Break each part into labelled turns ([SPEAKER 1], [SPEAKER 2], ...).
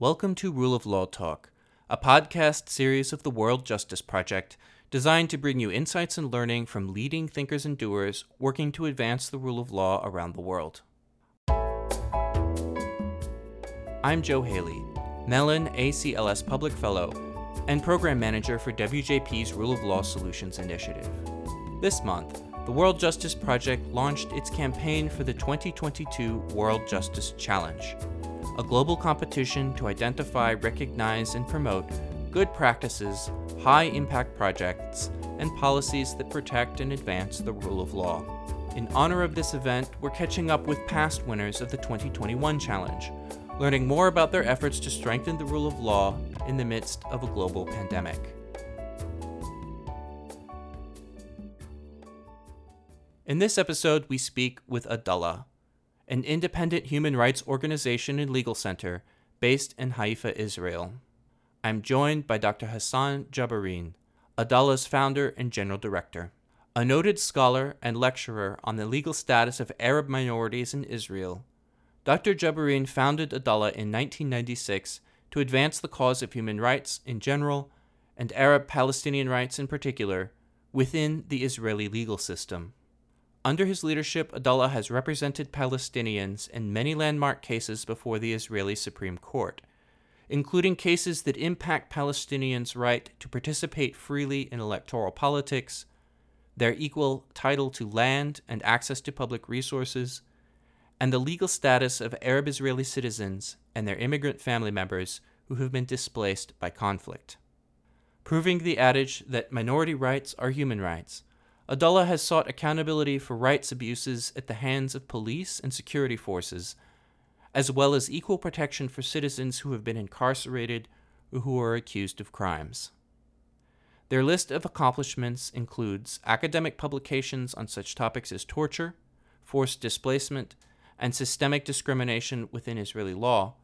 [SPEAKER 1] Welcome to Rule of Law Talk, a podcast series of the World Justice Project designed to bring you insights and learning from leading thinkers and doers working to advance the rule of law around the world. I'm Joe Haley, Mellon ACLS Public Fellow and Program Manager for WJP's Rule of Law Solutions Initiative. This month, the World Justice Project launched its campaign for the 2022 World Justice Challenge, a global competition to identify, recognize, and promote good practices, high impact projects, and policies that protect and advance the rule of law. In honor of this event, we're catching up with past winners of the 2021 challenge, learning more about their efforts to strengthen the rule of law in the midst of a global pandemic. In this episode, we speak with Adalah, an independent human rights organization and legal center based in Haifa, Israel. I'm joined by Dr. Hassan Jabarin, Adalah's founder and general director. A noted scholar and lecturer on the legal status of Arab minorities in Israel, Dr. Jabarin founded Adala in 1996 to advance the cause of human rights in general and Arab Palestinian rights in particular within the Israeli legal system. Under his leadership, Adalah has represented Palestinians in many landmark cases before the Israeli Supreme Court, including cases that impact Palestinians' right to participate freely in electoral politics, their equal title to land and access to public resources, and the legal status of Arab Israeli citizens and their immigrant family members who have been displaced by conflict. Proving the adage that minority rights are human rights, Adalah has sought accountability for rights abuses at the hands of police and security forces, as well as equal protection for citizens who have been incarcerated or who are accused of crimes. Their list of accomplishments includes academic publications on such topics as torture, forced displacement, and systemic discrimination within Israeli law,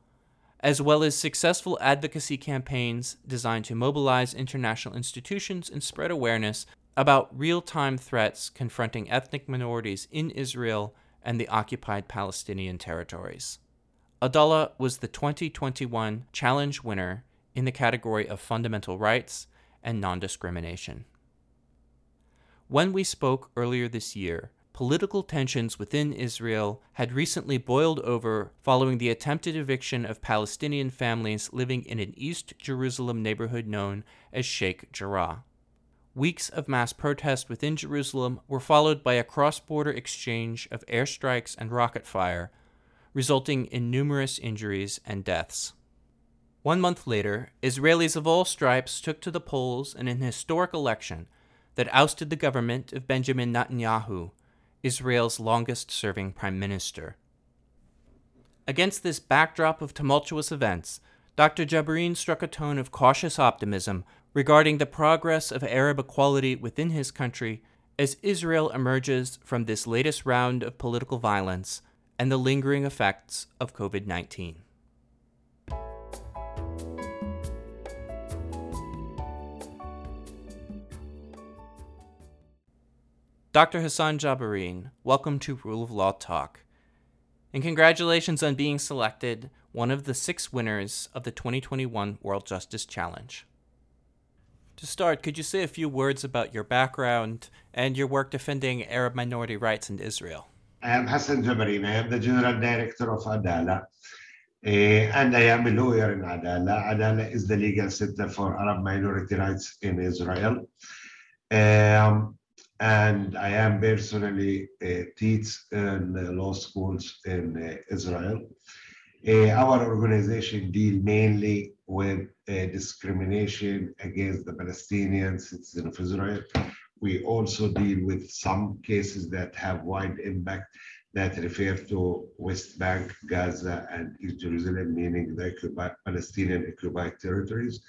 [SPEAKER 1] as well as successful advocacy campaigns designed to mobilize international institutions and spread awareness about real time threats confronting ethnic minorities in Israel and the occupied Palestinian territories. Adalah was the 2021 Challenge winner in the category of fundamental rights and non discrimination. When we spoke earlier this year, political tensions within Israel had recently boiled over following the attempted eviction of Palestinian families living in an East Jerusalem neighborhood known as Sheikh Jarrah weeks of mass protest within Jerusalem were followed by a cross border exchange of airstrikes and rocket fire, resulting in numerous injuries and deaths. One month later, Israelis of all stripes took to the polls in an historic election that ousted the government of Benjamin Netanyahu, Israel's longest serving prime minister. Against this backdrop of tumultuous events, Dr. Jabarin struck a tone of cautious optimism regarding the progress of Arab equality within his country as Israel emerges from this latest round of political violence and the lingering effects of COVID 19. Dr. Hassan Jabarin, welcome to Rule of Law Talk. And congratulations on being selected one of the six winners of the 2021 World Justice Challenge. To start, could you say a few words about your background and your work defending Arab minority rights in Israel?
[SPEAKER 2] I am Hassan Jabarin. I am the General Director of Adalah. Uh, and I am a lawyer in Adalah. Adalah is the legal center for Arab minority rights in Israel. Um, and I am personally uh, teach in law schools in uh, Israel. Our organization deal mainly with uh, discrimination against the Palestinian citizens of Israel. We also deal with some cases that have wide impact that refer to West Bank, Gaza, and East Jerusalem, meaning the occupied, Palestinian occupied territories.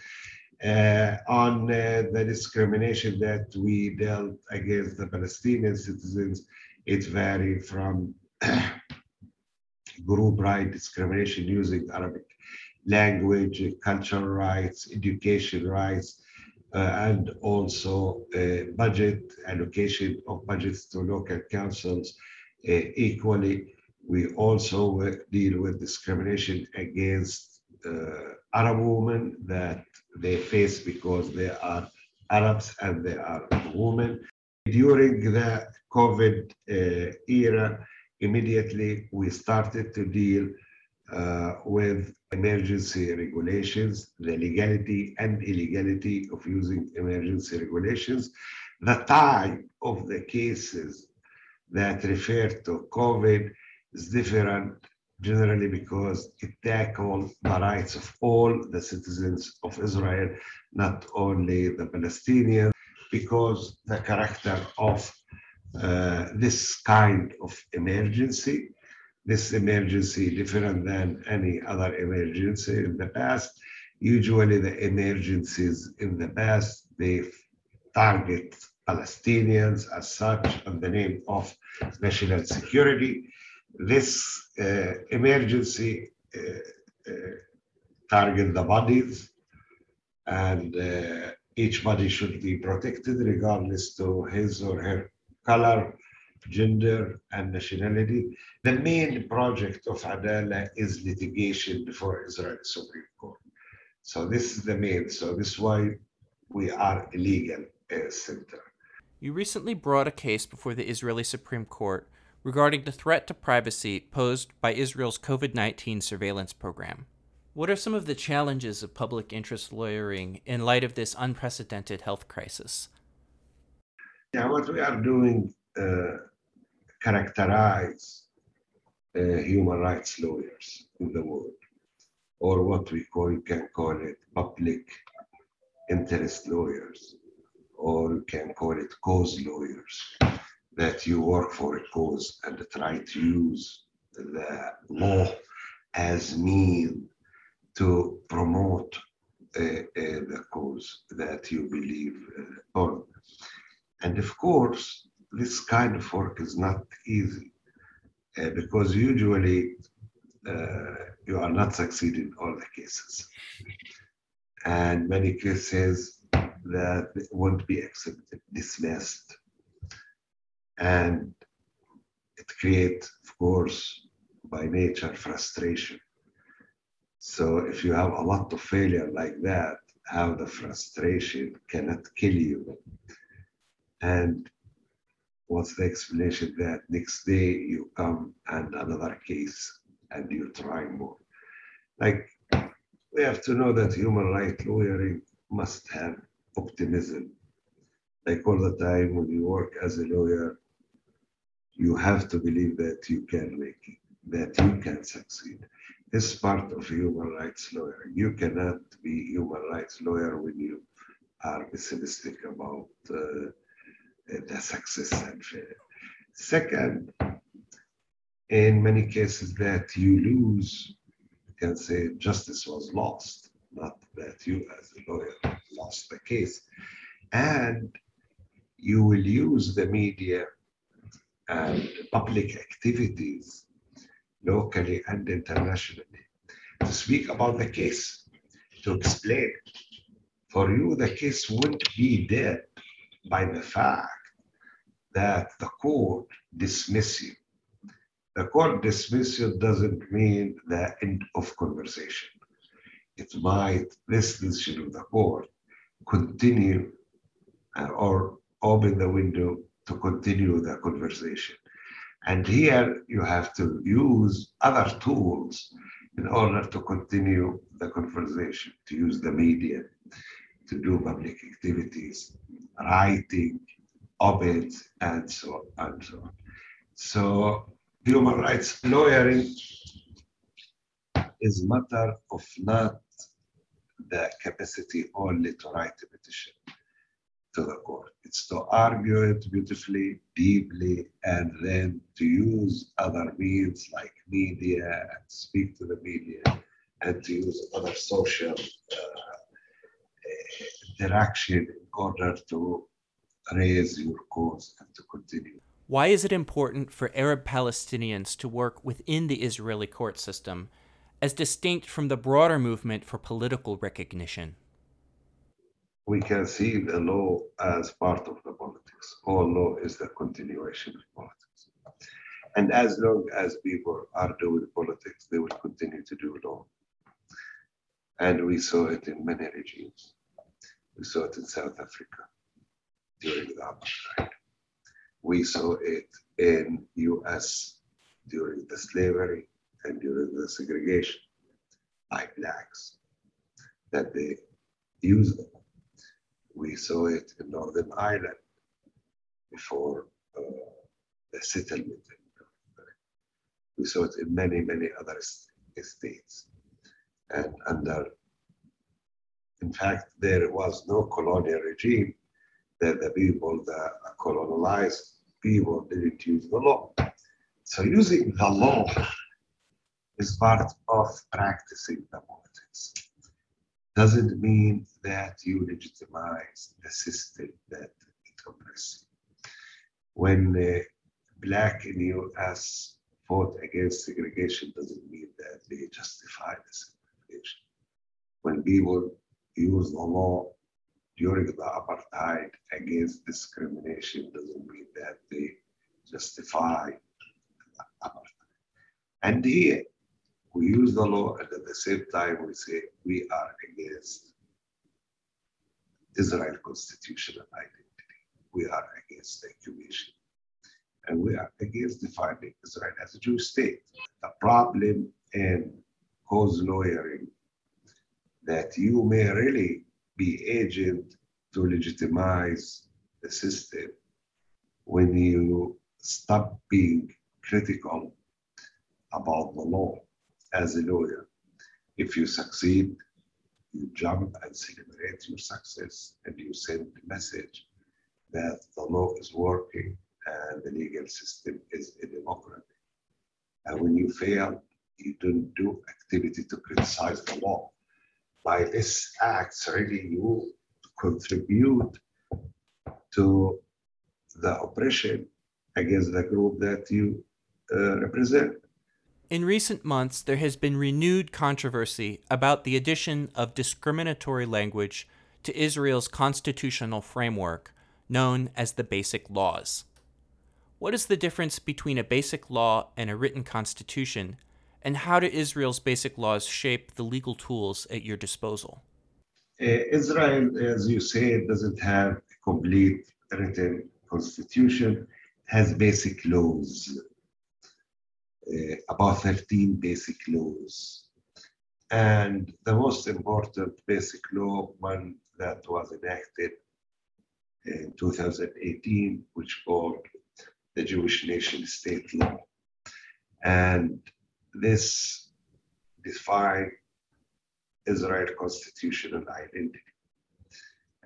[SPEAKER 2] Uh, on uh, the discrimination that we dealt against the Palestinian citizens, it varied from group right discrimination using Arabic language, cultural rights, education rights, uh, and also uh, budget allocation of budgets to local councils uh, equally. We also deal with discrimination against Arab women that they face because they are Arabs and they are women. During the COVID uh, era, immediately we started to deal uh, with emergency regulations, the legality and illegality of using emergency regulations, the type of the cases that refer to COVID is different generally because it tackles the rights of all the citizens of Israel, not only the Palestinians, because the character of uh, this kind of emergency, this emergency different than any other emergency in the past. Usually the emergencies in the past, they target Palestinians as such in the name of national security this uh, emergency uh, uh, target the bodies and each body should be protected regardless to his or her color, gender, and nationality. The main project of Adalah is litigation before Israel Supreme Court. So this is the main. So this is why we are a legal uh, center.
[SPEAKER 1] You recently brought a case before the Israeli Supreme Court regarding the threat to privacy posed by Israel's COVID 19 surveillance program. What are some of the challenges of public interest lawyering in light of this unprecedented health crisis?
[SPEAKER 2] Yeah, what we are doing uh, characterize uh, human rights lawyers in the world, or what we call can call it public interest lawyers, or you can call it cause lawyers that you work for a cause and try to use the law as mean to promote uh, uh, the cause that you believe uh, on. And of course, this kind of work is not easy uh, because usually uh, you are not succeeding in all the cases. And many cases that won't be accepted, dismissed, and it creates, of course, by nature, frustration. So if you have a lot of failure like that, how the frustration cannot kill you. And what's the explanation that next day you come and another case and you try more? Like we have to know that human rights lawyering must have optimism. Like all the time when you work as a lawyer, you have to believe that you can make it, that you can succeed. It's part of human rights lawyer. You cannot be human rights lawyer when you are pessimistic about uh, Eh, the success and failure. Second, in many cases that you lose, you can say justice was lost, not that you as a lawyer lost the case. And you will use the media and public activities locally and internationally to speak about the case, to explain. For you, the case won't be dead by the fact that the court dismiss you. The court dismiss you doesn't mean the end of conversation. It might, this decision of the court, continue uh, or open the window to continue the conversation. And here you have to use other tools in order to continue the conversation, to use the media, to do public activities, writing, op-eds, and so on and so on. So human rights lawyering is matter of not the capacity only to write a petition to the court. It's to argue it beautifully, deeply, and then to use other means like media and speak to the media and to use other social uh, interaction in order to raise your cause and to continue.
[SPEAKER 1] Why is it important for Arab Palestinians to work within the Israeli court system as distinct from the broader movement for political recognition?
[SPEAKER 2] we can see the law as part of the politics. All law is the continuation of politics. And as long as people are doing politics, they will continue to do law. And we saw it in many regimes. We saw it in South Africa during the apartheid. We saw it in US during the slavery and during the segregation by blacks that they used them. We saw it in Northern Ireland before uh, the settlement. We saw it in many, many other states. And under, in fact, there was no colonial regime that the people, the colonized people didn't use the law. So using the law is part of practicing the politics. Doesn't mean that you legitimize the system that it oppresses. When uh, black in the US fought against segregation doesn't mean that they justify the segregation. When people use the law during the apartheid against discrimination doesn't mean that they justify apartheid. And here, we use the law and at the same time we say we are against Israel constitutional identity. We are against the occupation. And we are against defining Israel as a Jewish state. The problem in cause lawyering that you may really be agent to legitimize the system when you stop being critical about the law as a lawyer. If you succeed, you jump and celebrate your success and you send the message that the law is working and the legal system is a democracy. And when you fail, you don't do activity to criticize the law. By this act, really you contribute to the oppression against the group that you uh, represent.
[SPEAKER 1] In recent months, there has been renewed controversy about the addition of discriminatory language to Israel's constitutional framework, known as the Basic Laws. What is the difference between a basic law and a written constitution, and how do Israel's basic laws shape the legal tools at your disposal?
[SPEAKER 2] Uh, Israel, as you say, doesn't have a complete written constitution, It has basic laws uh, about 13 basic laws. And the most important basic law, one that was enacted in 2018, which called the Jewish Nation State Law. And this defined Israel constitutional identity.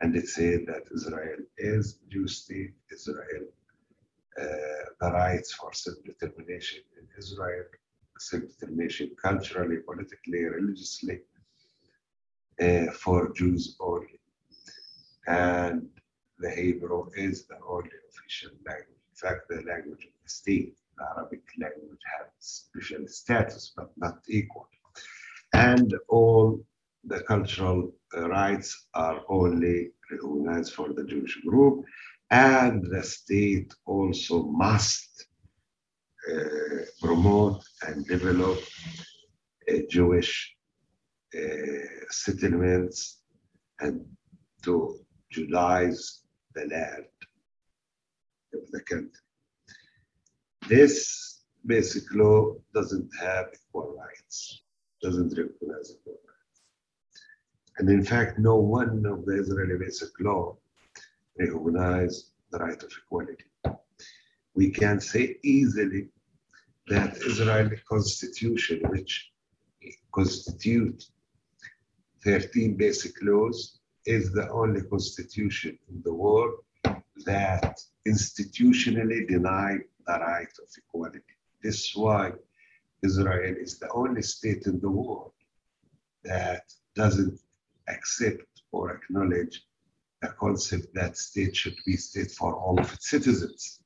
[SPEAKER 2] And it said that Israel is Jewish state, Israel uh, the rights for self-determination in Israel, self-determination culturally, politically, religiously, uh, for Jews only. And the Hebrew is the only official language. In fact, the language of the state, Arabic language has special status, but not equal. And all the cultural uh, rights are only recognized for the Jewish group and the state also must uh, promote and develop Jewish uh, settlements and to Judaize the land of the country. This basic law doesn't have equal rights, doesn't recognize equal rights. And in fact, no one of the Israeli basic law recognize the right of equality. We can say easily that Israeli constitution, which constitute 13 basic laws, is the only constitution in the world that institutionally deny the right of equality. This is why Israel is the only state in the world that doesn't accept or acknowledge the concept that state should be state for all of its citizens.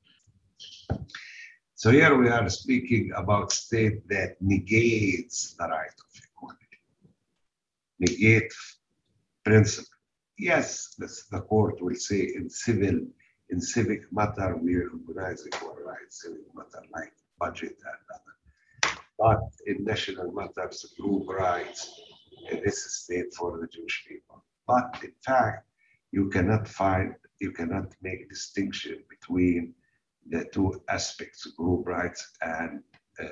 [SPEAKER 2] So here we are speaking about state that negates the right of equality, negate principle. Yes, this, the court will say in civil, in civic matter, we recognize equal rights, civic matter like budget and other. But in national matters, group rights, this is state for the Jewish people. But in fact, you cannot find, you cannot make distinction between the two aspects, group rights and uh,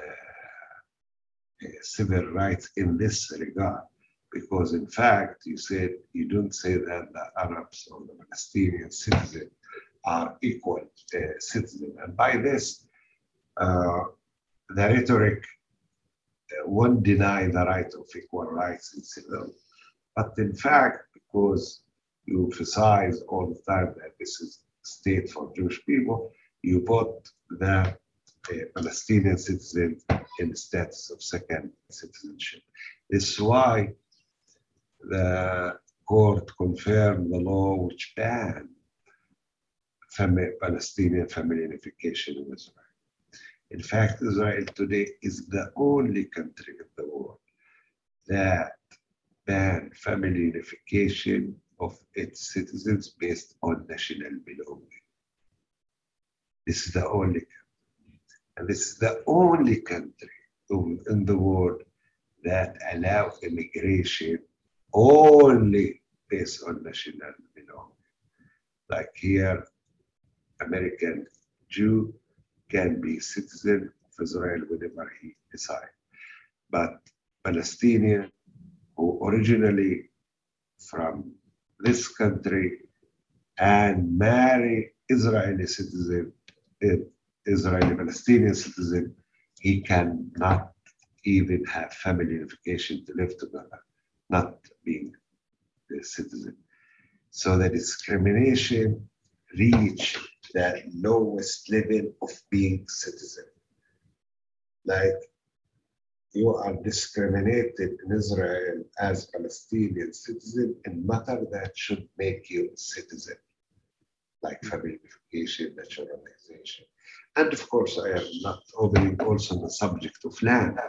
[SPEAKER 2] civil rights in this regard. Because in fact, you said you don't say that the Arabs or the Palestinian citizens are equal uh, citizens. And by this, uh, the rhetoric uh, won't deny the right of equal rights in civil. But in fact, because you emphasize all the time that this is state for Jewish people, you put the uh, Palestinian citizens in the status of second citizenship. This is why the court confirmed the law which banned family, Palestinian family unification in Israel. In fact, Israel today is the only country in the world that banned family unification of its citizens based on national belonging. This is the only country. And this is the only country in the world that allow immigration only based on national belonging. Like here, American Jew can be citizen of Israel whenever he decides. But Palestinian who originally from this country and marry Israeli citizen, eh, Israeli Palestinian citizen, he cannot even have family unification to live together, not being a citizen. So the discrimination reach the lowest level of being citizen. Like you are discriminated in Israel as Palestinian citizen in matter that should make you citizen, like family unification, naturalization. And of course, I am not opening also on the subject of land.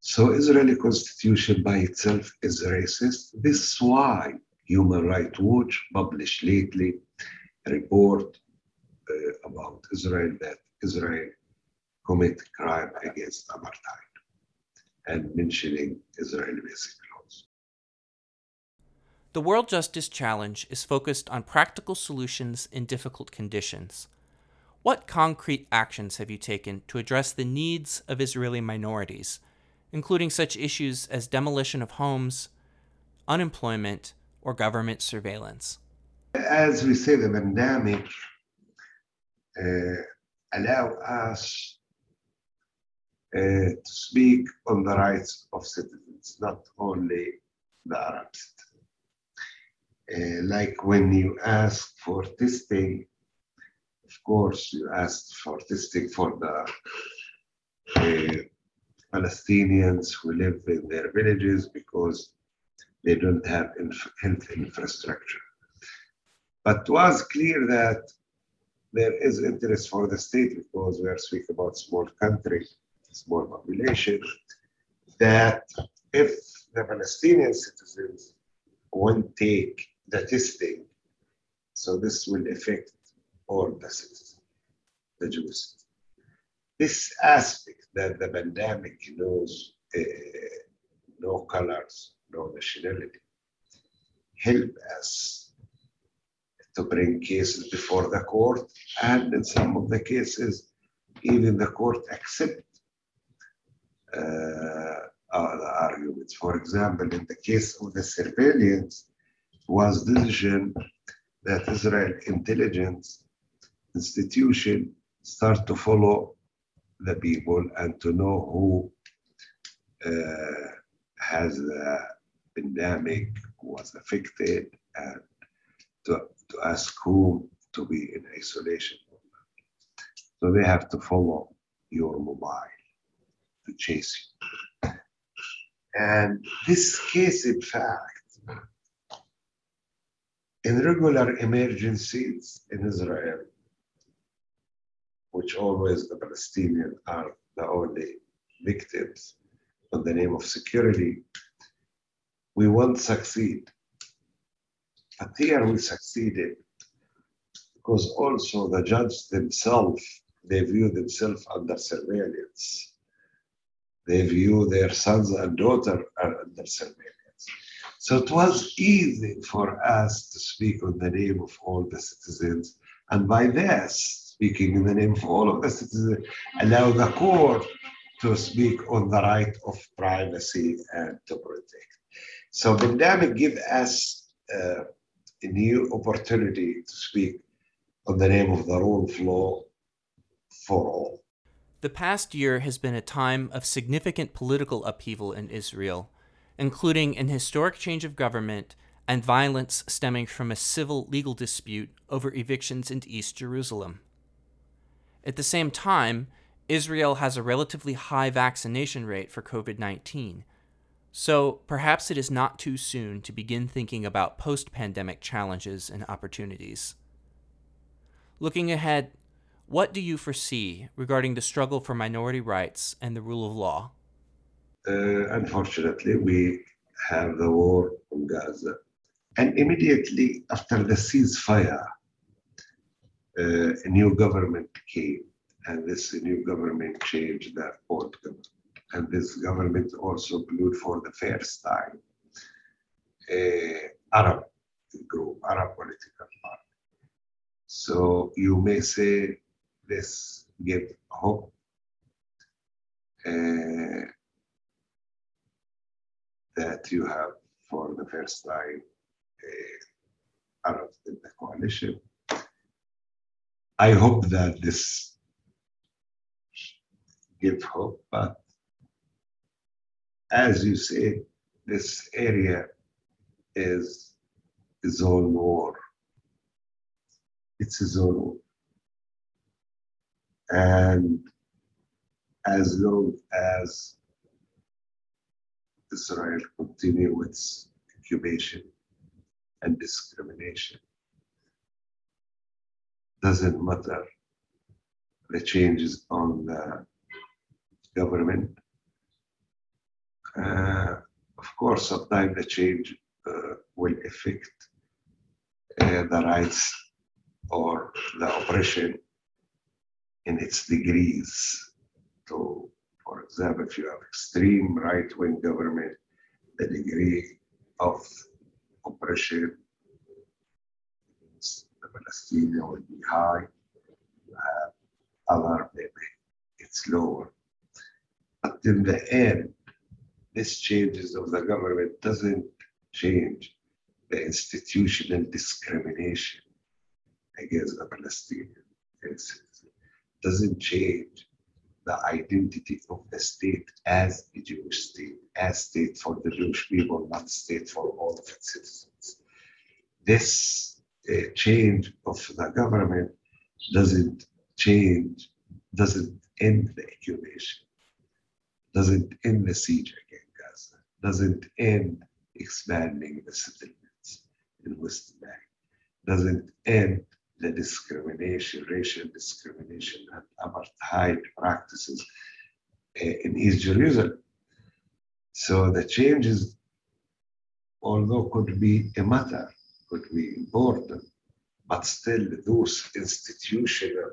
[SPEAKER 2] So Israeli constitution by itself is racist. This is why Human Rights Watch published lately a report uh, about Israel that Israel commit crime against apartheid and mentioning Israeli basic laws.
[SPEAKER 1] The World Justice Challenge is focused on practical solutions in difficult conditions. What concrete actions have you taken to address the needs of Israeli minorities, including such issues as demolition of homes, unemployment, or government surveillance?
[SPEAKER 2] As we say, the pandemic uh, allow us uh, to speak on the rights of citizens, not only the Arabs. Uh, like when you ask for testing of course, you asked for testing for the uh, Palestinians who live in their villages because they don't have inf- health infrastructure. But it was clear that there is interest for the state because we are speaking about small country, small population, that if the Palestinian citizens won't take the testing, so this will affect all the citizens, the Jews. This aspect that the pandemic knows uh, no colors, no nationality, help us to bring cases before the court, and in some of the cases, even the court accept uh, uh, the arguments. For example, in the case of the surveillance, was decision that Israel intelligence institution start to follow the people and to know who uh, has the pandemic, who was affected, and to, to ask whom to be in isolation. So they have to follow your mobile to chase you. And this case, in fact, in regular emergencies in Israel, which always the Palestinians are the only victims in the name of security, we won't succeed. But here we succeeded because also the judge themselves, they view themselves under surveillance. they view their sons and daughters under surveillance. So it was easy for us to speak on the name of all the citizens. And by this, speaking in the name of all of the citizens, allow the court to speak on the right of privacy and to protect. So the pandemic give us uh, a new opportunity to speak on the name of the rule of law for all.
[SPEAKER 1] The past year has been a time of significant political upheaval in Israel, including an historic change of government and violence stemming from a civil legal dispute over evictions in East Jerusalem. At the same time, Israel has a relatively high vaccination rate for COVID 19, so perhaps it is not too soon to begin thinking about post pandemic challenges and opportunities. Looking ahead, what do you foresee regarding the struggle for minority rights and the rule of law?
[SPEAKER 2] Uh, unfortunately, we have the war in Gaza. And immediately after the ceasefire, uh, a new government came, and this new government changed the old government. And this government also included for the first time Arab group, Arab political party. So you may say this give hope. Uh, that you have for the first time uh, Arabs in the coalition. I hope that this give hope, but as you say, this area is a zone war. It's a zone war. And as long as Israel continue its incubation and discrimination, doesn't matter the changes on the government. Uh, of course, sometimes the change uh, will affect uh, the rights or the oppression in its degrees. So, for example, if you have extreme right-wing government, the degree of oppression the Palestinian will be high. Have other, maybe it's lower. But in the end, this changes of the government doesn't change the institutional discrimination against the Palestinian. It's, doesn't change the identity of the state as a Jewish state, as state for the Jewish people, not state for all of its citizens. This uh, change of the government doesn't change, doesn't end the occupation, doesn't end the siege doesn't end expanding the settlements in West Bank, doesn't end the discrimination, racial discrimination, and apartheid practices uh, in East Jerusalem. So the changes, although could be a matter, could be important, but still those institutional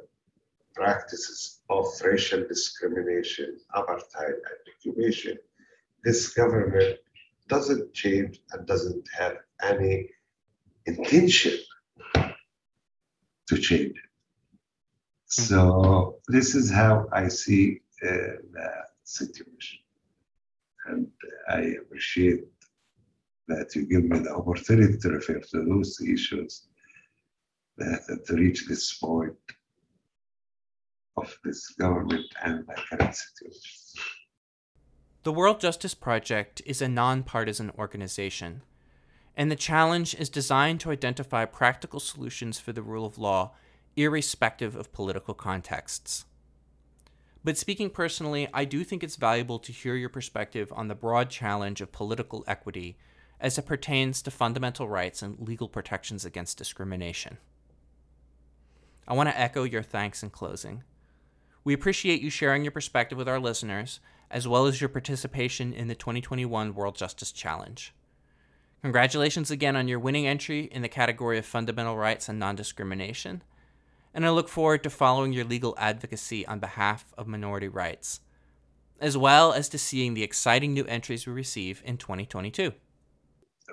[SPEAKER 2] practices of racial discrimination, apartheid, and occupation, this government doesn't change and doesn't have any intention to change it. So this is how I see uh, the situation. And I appreciate that you give me the opportunity to refer to those issues that to reach this point of this government and the current situation.
[SPEAKER 1] The World Justice Project is a nonpartisan organization and the challenge is designed to identify practical solutions for the rule of law, irrespective of political contexts. But speaking personally, I do think it's valuable to hear your perspective on the broad challenge of political equity as it pertains to fundamental rights and legal protections against discrimination. I want to echo your thanks in closing. We appreciate you sharing your perspective with our listeners, as well as your participation in the 2021 World Justice Challenge. Congratulations again on your winning entry in the category of fundamental rights and non discrimination, and I look forward to following your legal advocacy on behalf of minority rights. as well as to seeing the exciting new entries we receive in 2022.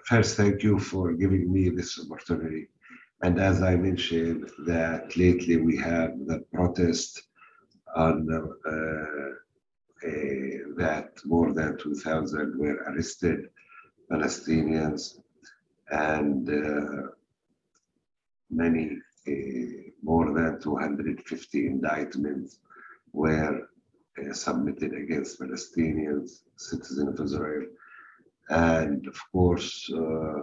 [SPEAKER 2] First, thank you for giving me this opportunity. And as I mentioned, that lately we have the protest on uh, that more than 2,000 were arrested, Palestinians, and uh, many, uh, more than 250 indictments were uh, submitted against Palestinians, citizens of Israel. And of course, uh,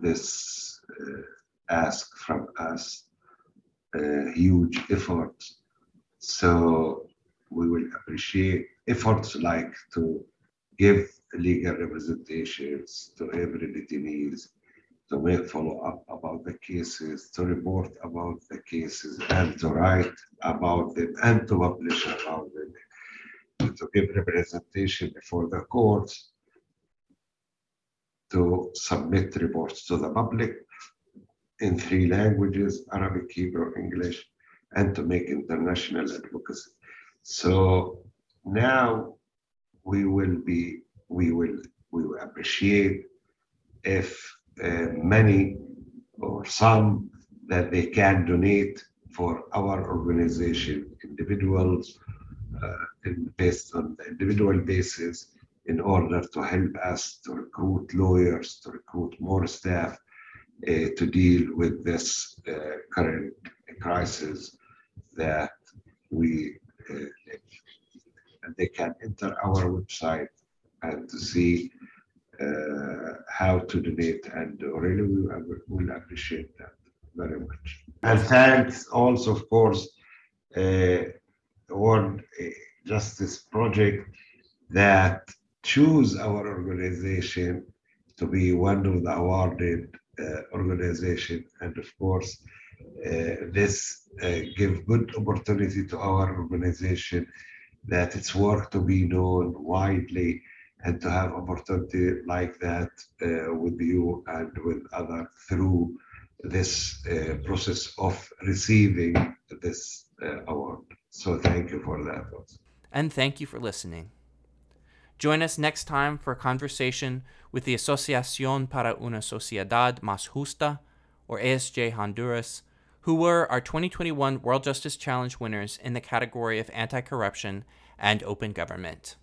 [SPEAKER 2] this ask from us a huge effort. So we will appreciate efforts like to give legal representations to every detainees, to make follow up about the cases, to report about the cases, and to write about them, and to publish about them, to give representation before the courts, to submit reports to the public, in three languages, Arabic, Hebrew, English, and to make international advocacy. So now we will be, we will, we will appreciate if uh, many or some that they can donate for our organization, individuals, uh, in, based on the individual basis, in order to help us to recruit lawyers, to recruit more staff, uh, to deal with this uh, current crisis that we they can enter our website and see how to donate. And really, we will appreciate that very much. And thanks also, of course, uh, World Justice Project that choose our organization to be one of the awarded uh, organization. And of course, uh, this uh, give good opportunity to our organization that its work to be known widely and to have opportunity like that uh, with you and with other through this uh, process of receiving this uh, award. So thank you for that. Also.
[SPEAKER 1] And thank you for listening. Join us next time for a conversation with the Asociación para una Sociedad Más Justa, or ASJ Honduras, who were our 2021 World Justice Challenge winners in the category of anti corruption and open government.